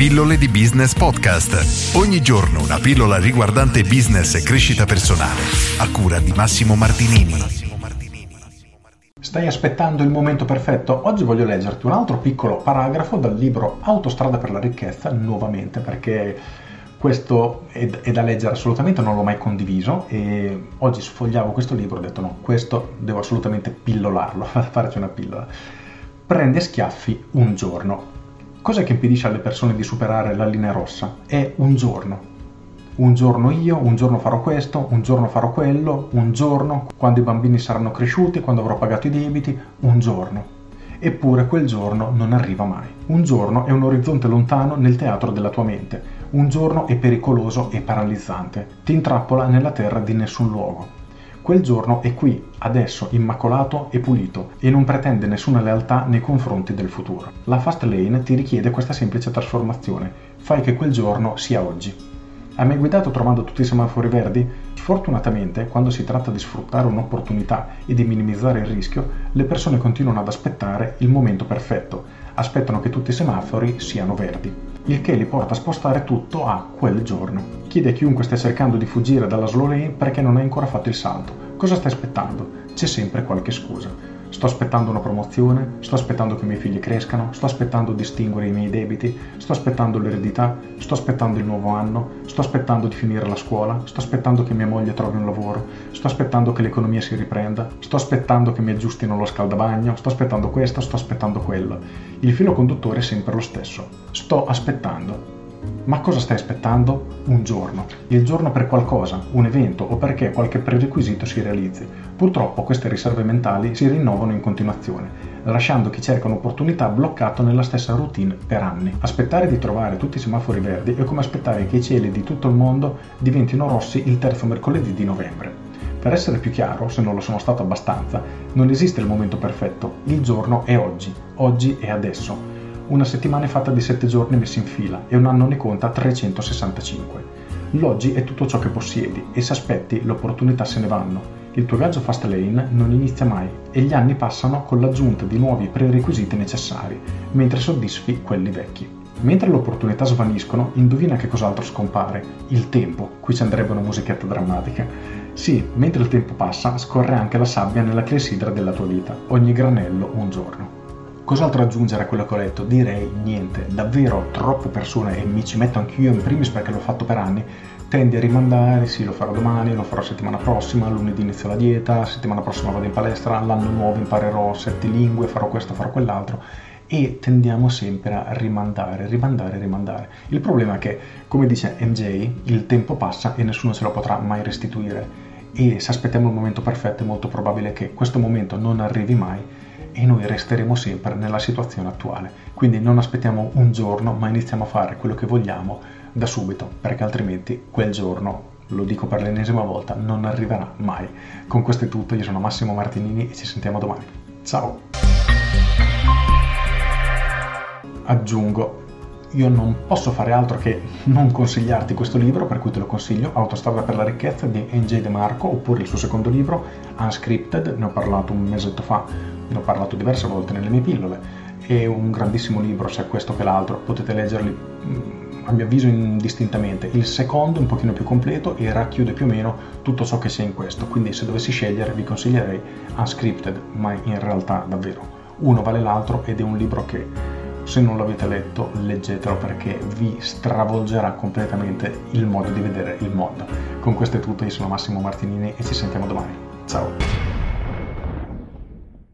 Pillole di Business Podcast. Ogni giorno una pillola riguardante business e crescita personale. A cura di Massimo Martinini. Stai aspettando il momento perfetto? Oggi voglio leggerti un altro piccolo paragrafo dal libro Autostrada per la ricchezza, nuovamente perché questo è, è, da leggere assolutamente, non l'ho mai condiviso e oggi sfogliavo questo libro e ho detto no, questo devo assolutamente pillolarlo, farci una pillola. Prende schiaffi un giorno. Cos'è che impedisce alle persone di superare la linea rossa? È un giorno. Un giorno io, un giorno farò questo, un giorno farò quello, un giorno, quando i bambini saranno cresciuti, quando avrò pagato i debiti, un giorno. Eppure quel giorno non arriva mai. Un giorno è un orizzonte lontano nel teatro della tua mente. Un giorno è pericoloso e paralizzante. Ti intrappola nella terra di nessun luogo. Quel giorno è qui, adesso, immacolato e pulito, e non pretende nessuna lealtà nei confronti del futuro. La fast lane ti richiede questa semplice trasformazione. Fai che quel giorno sia oggi. Hai mai guidato trovando tutti i semafori verdi? Fortunatamente, quando si tratta di sfruttare un'opportunità e di minimizzare il rischio, le persone continuano ad aspettare il momento perfetto, aspettano che tutti i semafori siano verdi, il che li porta a spostare tutto a quel giorno. Chiede a chiunque stia cercando di fuggire dalla slow lane perché non hai ancora fatto il salto. Cosa stai aspettando? C'è sempre qualche scusa. Sto aspettando una promozione, sto aspettando che i miei figli crescano, sto aspettando di estinguere i miei debiti, sto aspettando l'eredità, sto aspettando il nuovo anno, sto aspettando di finire la scuola, sto aspettando che mia moglie trovi un lavoro, sto aspettando che l'economia si riprenda, sto aspettando che mi aggiustino lo scaldabagno, sto aspettando questo, sto aspettando quello. Il filo conduttore è sempre lo stesso. Sto aspettando. Ma cosa stai aspettando? Un giorno. Il giorno per qualcosa, un evento o perché qualche prerequisito si realizzi. Purtroppo queste riserve mentali si rinnovano in continuazione, lasciando chi cerca un'opportunità bloccato nella stessa routine per anni. Aspettare di trovare tutti i semafori verdi è come aspettare che i cieli di tutto il mondo diventino rossi il terzo mercoledì di novembre. Per essere più chiaro, se non lo sono stato abbastanza, non esiste il momento perfetto, il giorno è oggi, oggi è adesso. Una settimana è fatta di 7 giorni messi in fila e un anno ne conta 365. L'oggi è tutto ciò che possiedi e se aspetti le opportunità se ne vanno. Il tuo viaggio fast lane non inizia mai e gli anni passano con l'aggiunta di nuovi prerequisiti necessari, mentre soddisfi quelli vecchi. Mentre le opportunità svaniscono, indovina che cos'altro scompare? Il tempo. Qui ci andrebbe una musichetta drammatica. Sì, mentre il tempo passa, scorre anche la sabbia nella clessidra della tua vita. Ogni granello un giorno. Cos'altro aggiungere a quello che ho detto? Direi niente, davvero troppe persone, e mi ci metto anch'io in primis perché l'ho fatto per anni, tendi a rimandare, sì lo farò domani, lo farò settimana prossima, lunedì inizio la dieta, settimana prossima vado in palestra, l'anno nuovo imparerò sette lingue, farò questo, farò quell'altro e tendiamo sempre a rimandare, rimandare, rimandare. Il problema è che, come dice MJ, il tempo passa e nessuno ce lo potrà mai restituire e se aspettiamo il momento perfetto è molto probabile che questo momento non arrivi mai e noi resteremo sempre nella situazione attuale. Quindi non aspettiamo un giorno, ma iniziamo a fare quello che vogliamo da subito, perché altrimenti quel giorno, lo dico per l'ennesima volta, non arriverà mai. Con questo è tutto, io sono Massimo Martinini e ci sentiamo domani. Ciao! Aggiungo io non posso fare altro che non consigliarti questo libro, per cui te lo consiglio, Autostrada per la ricchezza di N.J. De Marco, oppure il suo secondo libro, Unscripted, ne ho parlato un mesetto fa, ne ho parlato diverse volte nelle mie pillole, è un grandissimo libro, sia questo che l'altro, potete leggerli mm, a mio avviso indistintamente. Il secondo è un pochino più completo e racchiude più o meno tutto ciò che c'è in questo, quindi se dovessi scegliere vi consiglierei Unscripted, ma in realtà davvero uno vale l'altro ed è un libro che se non l'avete letto, leggetelo perché vi stravolgerà completamente il modo di vedere il mondo. Con questo è tutto, io sono Massimo Martinini e ci sentiamo domani. Ciao!